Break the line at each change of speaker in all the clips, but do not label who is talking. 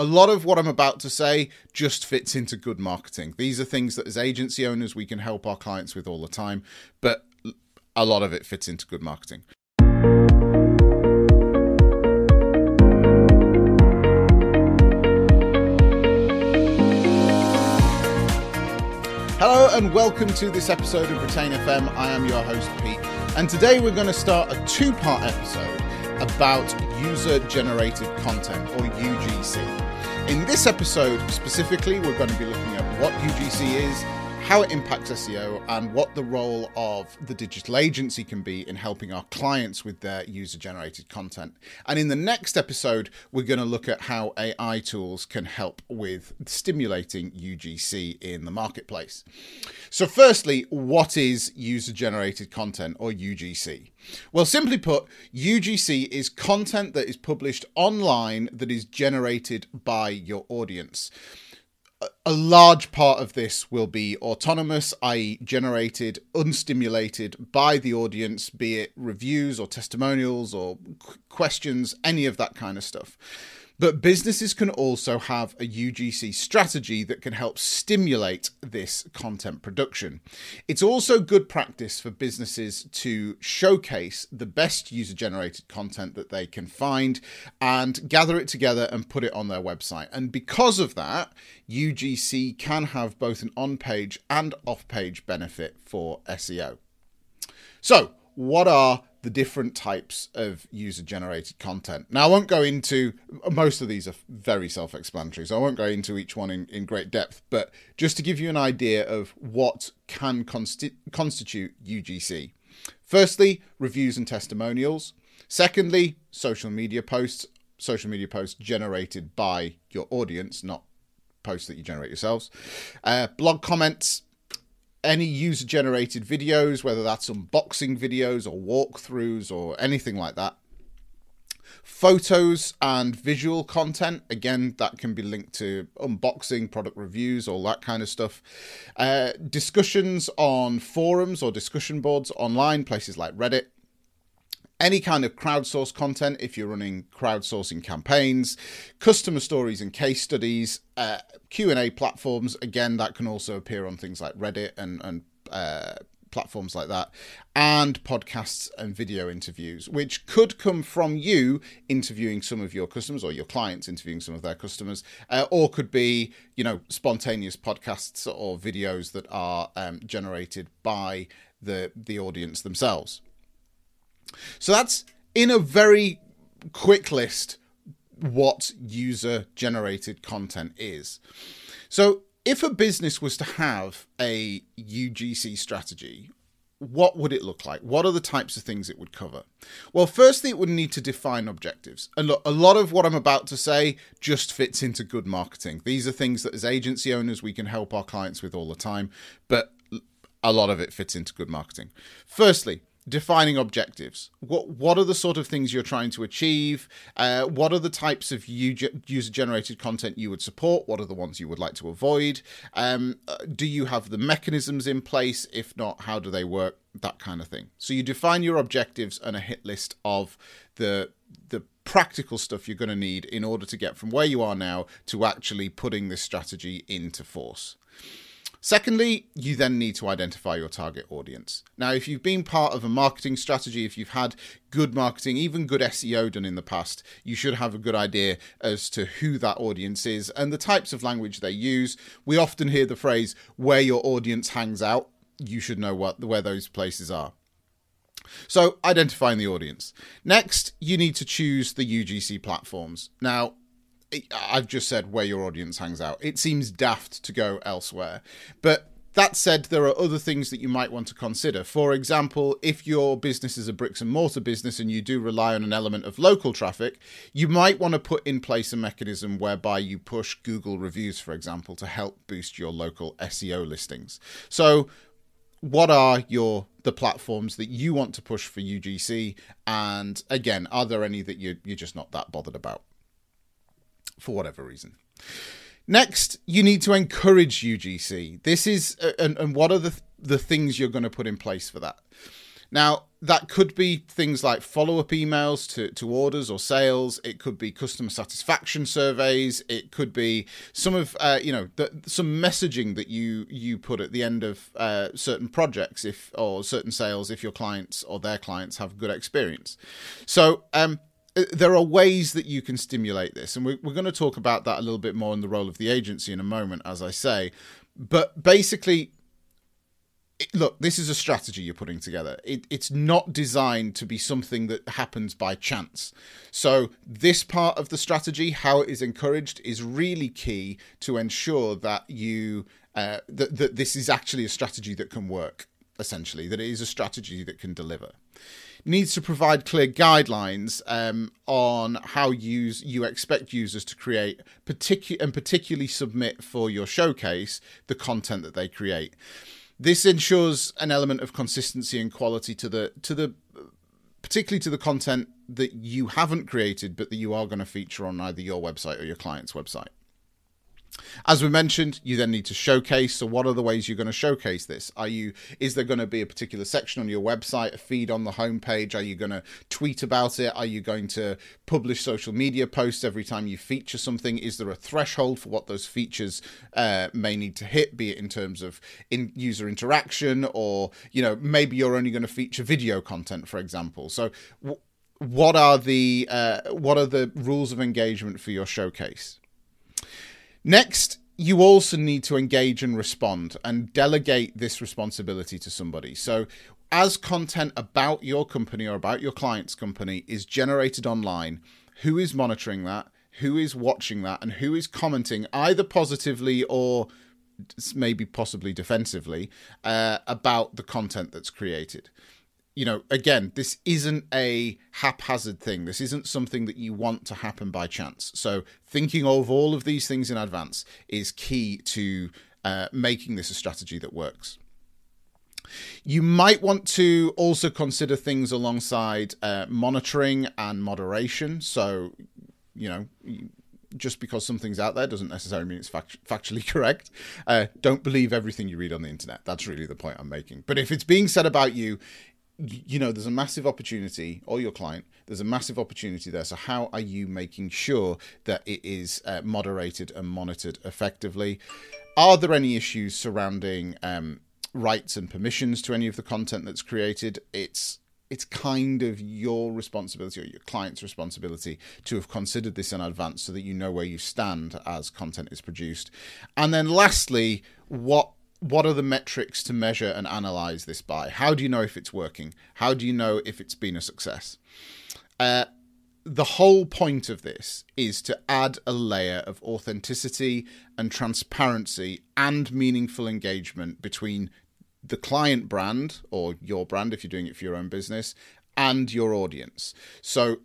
a lot of what I'm about to say just fits into good marketing. These are things that as agency owners we can help our clients with all the time, but a lot of it fits into good marketing. Hello and welcome to this episode of Retain FM. I am your host Pete, and today we're going to start a two-part episode about user generated content or UGC. In this episode specifically, we're going to be looking at what UGC is, how it impacts SEO, and what the role of the digital agency can be in helping our clients with their user generated content. And in the next episode, we're going to look at how AI tools can help with stimulating UGC in the marketplace. So, firstly, what is user generated content or UGC? Well, simply put, UGC is content that is published online that is generated by your audience a large part of this will be autonomous, i.e., generated, unstimulated by the audience, be it reviews or testimonials or questions, any of that kind of stuff. But businesses can also have a UGC strategy that can help stimulate this content production. It's also good practice for businesses to showcase the best user generated content that they can find and gather it together and put it on their website. And because of that, UGC can have both an on page and off page benefit for SEO. So, what are the different types of user generated content. Now, I won't go into most of these are very self explanatory, so I won't go into each one in, in great depth, but just to give you an idea of what can consti- constitute UGC. Firstly, reviews and testimonials. Secondly, social media posts, social media posts generated by your audience, not posts that you generate yourselves. Uh, blog comments, any user generated videos, whether that's unboxing videos or walkthroughs or anything like that. Photos and visual content, again, that can be linked to unboxing, product reviews, all that kind of stuff. Uh, discussions on forums or discussion boards online, places like Reddit any kind of crowdsourced content if you're running crowdsourcing campaigns customer stories and case studies uh, q&a platforms again that can also appear on things like reddit and, and uh, platforms like that and podcasts and video interviews which could come from you interviewing some of your customers or your clients interviewing some of their customers uh, or could be you know spontaneous podcasts or videos that are um, generated by the the audience themselves so that's in a very quick list what user generated content is. So if a business was to have a UGC strategy, what would it look like? What are the types of things it would cover? Well, firstly, it would need to define objectives. And look, a lot of what I'm about to say just fits into good marketing. These are things that as agency owners we can help our clients with all the time, but a lot of it fits into good marketing. Firstly, defining objectives. What what are the sort of things you're trying to achieve? Uh, what are the types of user generated content you would support? What are the ones you would like to avoid? Um, uh, do you have the mechanisms in place? If not, how do they work? That kind of thing. So you define your objectives and a hit list of the the practical stuff you're going to need in order to get from where you are now to actually putting this strategy into force. Secondly, you then need to identify your target audience. Now, if you've been part of a marketing strategy, if you've had good marketing, even good SEO done in the past, you should have a good idea as to who that audience is and the types of language they use. We often hear the phrase where your audience hangs out. You should know what where those places are. So, identifying the audience. Next, you need to choose the UGC platforms. Now, I've just said where your audience hangs out. It seems daft to go elsewhere. But that said, there are other things that you might want to consider. For example, if your business is a bricks and mortar business and you do rely on an element of local traffic, you might want to put in place a mechanism whereby you push Google reviews, for example, to help boost your local SEO listings. So, what are your the platforms that you want to push for UGC? And again, are there any that you you're just not that bothered about? For whatever reason. Next, you need to encourage UGC. This is, and, and what are the, the things you're going to put in place for that? Now, that could be things like follow-up emails to, to orders or sales it could be customer satisfaction surveys it could be some of uh, you know the, some messaging that you you put at the end of uh, certain projects if or certain sales if your clients or their clients have good experience so um, there are ways that you can stimulate this and we're, we're going to talk about that a little bit more in the role of the agency in a moment as i say but basically look, this is a strategy you're putting together. It, it's not designed to be something that happens by chance. So, this part of the strategy, how it is encouraged, is really key to ensure that you uh, that, that this is actually a strategy that can work. Essentially, that it is a strategy that can deliver. Needs to provide clear guidelines um, on how use you expect users to create, particular and particularly submit for your showcase the content that they create this ensures an element of consistency and quality to the to the particularly to the content that you haven't created but that you are going to feature on either your website or your client's website. As we mentioned, you then need to showcase. So, what are the ways you're going to showcase this? Are you is there going to be a particular section on your website, a feed on the homepage? Are you going to tweet about it? Are you going to publish social media posts every time you feature something? Is there a threshold for what those features uh, may need to hit, be it in terms of in user interaction, or you know maybe you're only going to feature video content, for example. So. W- what are the uh, what are the rules of engagement for your showcase? Next, you also need to engage and respond and delegate this responsibility to somebody. So, as content about your company or about your client's company is generated online, who is monitoring that? Who is watching that? And who is commenting either positively or maybe possibly defensively uh, about the content that's created? You know, again, this isn't a haphazard thing. This isn't something that you want to happen by chance. So, thinking of all of these things in advance is key to uh, making this a strategy that works. You might want to also consider things alongside uh, monitoring and moderation. So, you know, just because something's out there doesn't necessarily mean it's fact- factually correct. Uh, don't believe everything you read on the internet. That's really the point I'm making. But if it's being said about you you know there's a massive opportunity or your client there's a massive opportunity there. So how are you making sure that it is uh, moderated and monitored effectively? Are there any issues surrounding um, rights and permissions to any of the content that's created? It's it's kind of your responsibility or your client's responsibility to have considered this in advance so that you know where you stand as content is produced. And then lastly what what are the metrics to measure and analyze this by? How do you know if it's working? How do you know if it's been a success? Uh, the whole point of this is to add a layer of authenticity and transparency and meaningful engagement between the client brand or your brand, if you're doing it for your own business, and your audience. So,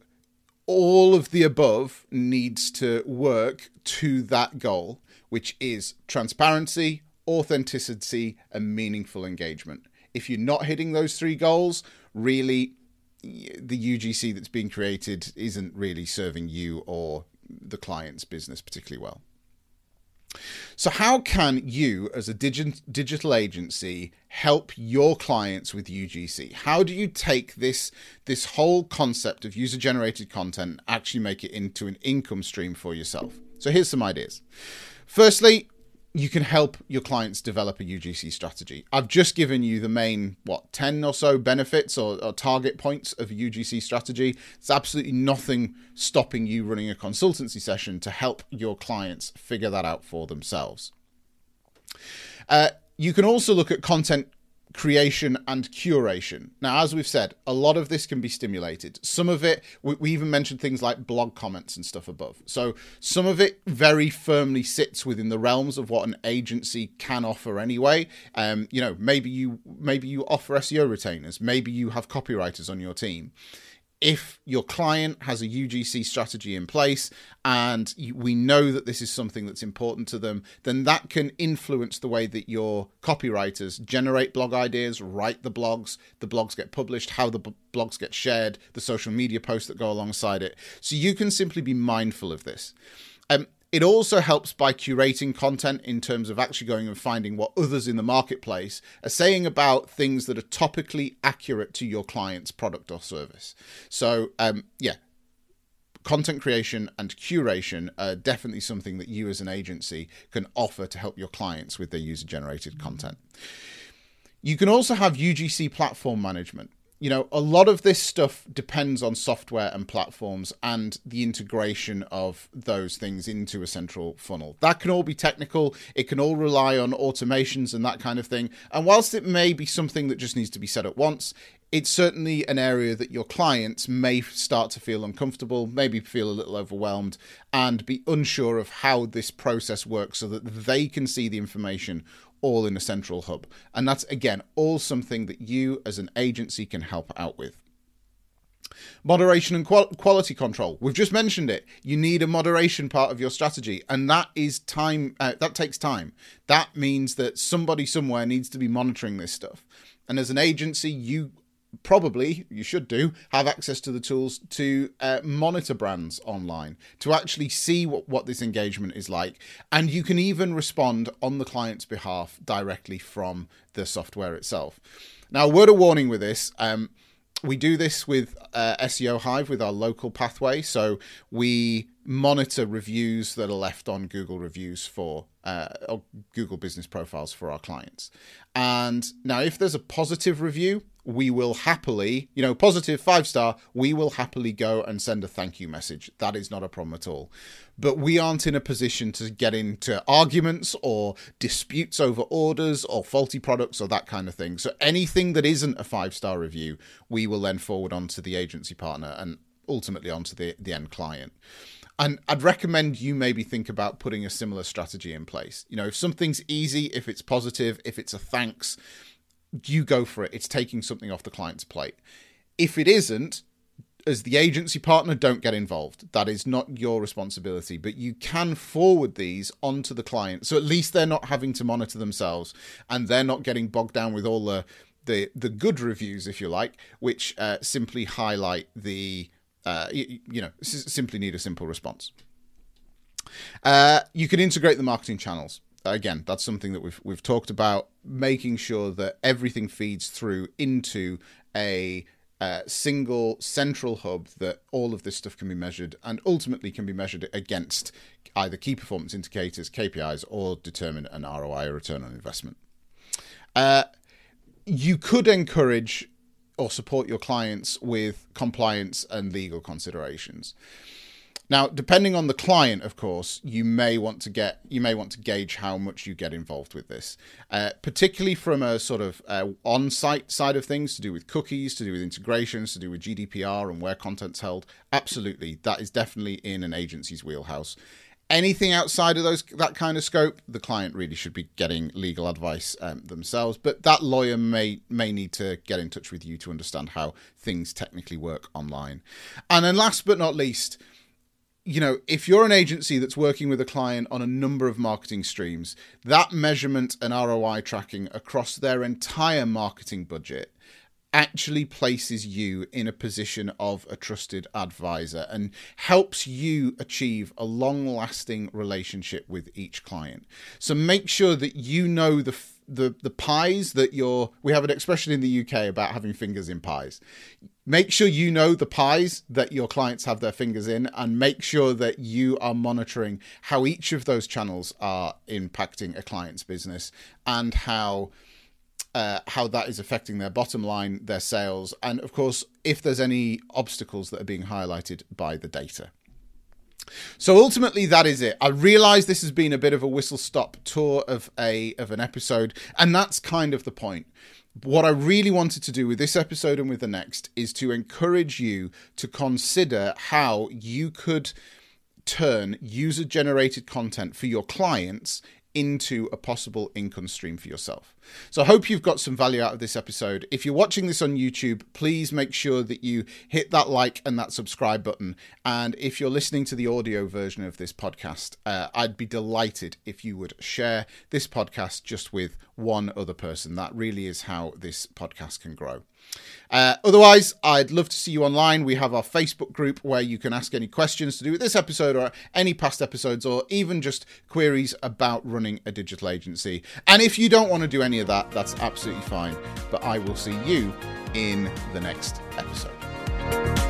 all of the above needs to work to that goal, which is transparency, authenticity, and meaningful engagement. If you're not hitting those three goals, really the UGC that's being created isn't really serving you or the client's business particularly well. So, how can you, as a digi- digital agency, help your clients with UGC? How do you take this this whole concept of user generated content and actually make it into an income stream for yourself? So, here's some ideas. Firstly, you can help your clients develop a UGC strategy. I've just given you the main, what, 10 or so benefits or, or, target points of a UGC strategy. It's absolutely nothing stopping you running a consultancy session to help your clients figure that out for themselves. Uh, you can also look at content creation and curation. Now, as we've said, a lot of this can be stimulated. Some of it, we, we, even mentioned things like blog comments and stuff above. So, some of it very firmly sits within the realms of what an agency can offer anyway. Um, you know, maybe you maybe you offer SEO retainers, maybe you have copywriters on your team if your client has a UGC strategy in place and we know that this is something that's important to them, then that can influence the way that your copywriters generate blog ideas, write the blogs, the blogs get published, how the b- blogs get shared, the social media posts that go alongside it. So you can simply be mindful of this. Um, It also helps by curating content in terms of actually going and finding what others in the marketplace are saying about things that are topically accurate to your client's product or service. So, um, yeah, content creation and curation are definitely something that you as an agency can offer to help your clients with their user generated content. You can also have UGC platform management you know, a lot of this stuff depends on software and platforms and the integration of those things into a central funnel. That can all be technical, it can all rely on automations and that kind of thing. And whilst it may be something that just needs to be set at once, it's certainly an area that your clients may start to feel uncomfortable, maybe feel a little overwhelmed, and be unsure of how this process works so that they can see the information all in a central hub. And that's, again, all something that you as an agency can help out with. Moderation and qual- quality control. We've just mentioned it. You need a moderation part of your strategy, and that is time. Uh, that takes time. That means that somebody somewhere needs to be monitoring this stuff. And as an agency, you probably you should do have access to the tools to uh, monitor brands online to actually see what, what this engagement is like and you can even respond on the client's behalf directly from the software itself now word of warning with this um, we do this with uh, SEO Hive with our local pathway. So we monitor reviews that are left on Google reviews for uh, or Google business profiles for our clients. And now, if there's a positive review, we will happily, you know, positive five star, we will happily go and send a thank you message. That is not a problem at all. But we aren't in a position to get into arguments or disputes over orders or faulty products or that kind of thing. So anything that isn't a five star review, we will then forward on to the agency partner and ultimately onto the, the end client. And I'd recommend you maybe think about putting a similar strategy in place. You know, if something's easy, if it's positive, if it's a thanks, you go for it. It's taking something off the client's plate. If it isn't, as the agency partner, don't get involved. That is not your responsibility, but you can forward these onto the client. So at least they're not having to monitor themselves and they're not getting bogged down with all the the, the good reviews, if you like, which uh, simply highlight the, uh, you, you know, s- simply need a simple response. Uh, you can integrate the marketing channels again, that's something that we've we've talked about, making sure that everything feeds through into a uh, single central hub that all of this stuff can be measured and ultimately can be measured against either key performance indicators, KPIs, or determine an ROI, or return on investment. Uh, you could encourage or support your clients with compliance and legal considerations. Now, depending on the client, of course, you may want to get you may want to gauge how much you get involved with this, uh, particularly from a sort of uh, on-site side of things to do with cookies, to do with integrations, to do with GDPR and where content's held. Absolutely, that is definitely in an agency's wheelhouse. Anything outside of those that kind of scope, the client really should be getting legal advice um, themselves. But that lawyer may may need to get in touch with you to understand how things technically work online. And then, last but not least you know, if you're an agency that's working with a client on a number of marketing streams, that measurement and ROI tracking across their entire marketing budget actually places you in a position of a trusted advisor and helps you achieve a long lasting relationship with each client. So make sure that you know the the the pies that you're we have an expression in the UK about having fingers in pies make sure you know the pies that your clients have their fingers in and make sure that you are monitoring how each of those channels are impacting a client's business and how uh, how that is affecting their bottom line, their sales, and of course, if there's any obstacles that are being highlighted by the data. So ultimately, that is it. I realise this has been a bit of a whistle stop tour of a of an episode, and that's kind of the point what I really wanted to do with this episode and with the next is to encourage you to consider how you could turn user generated content for your clients into a possible income stream for yourself. So I hope you've got some value out of this episode. If you're watching this on YouTube, please make sure that you hit that like and that subscribe button. And if you're listening to the audio version of this podcast, uh, I'd be delighted if you would share this podcast just with one other person. That really is how this podcast can grow. Uh, otherwise, I'd love to see you online. We have our Facebook group where you can ask any questions to do with this episode or any past episodes, or even just queries about running a digital agency. And if you don't want to do any of that, that's absolutely fine. But I will see you in the next episode.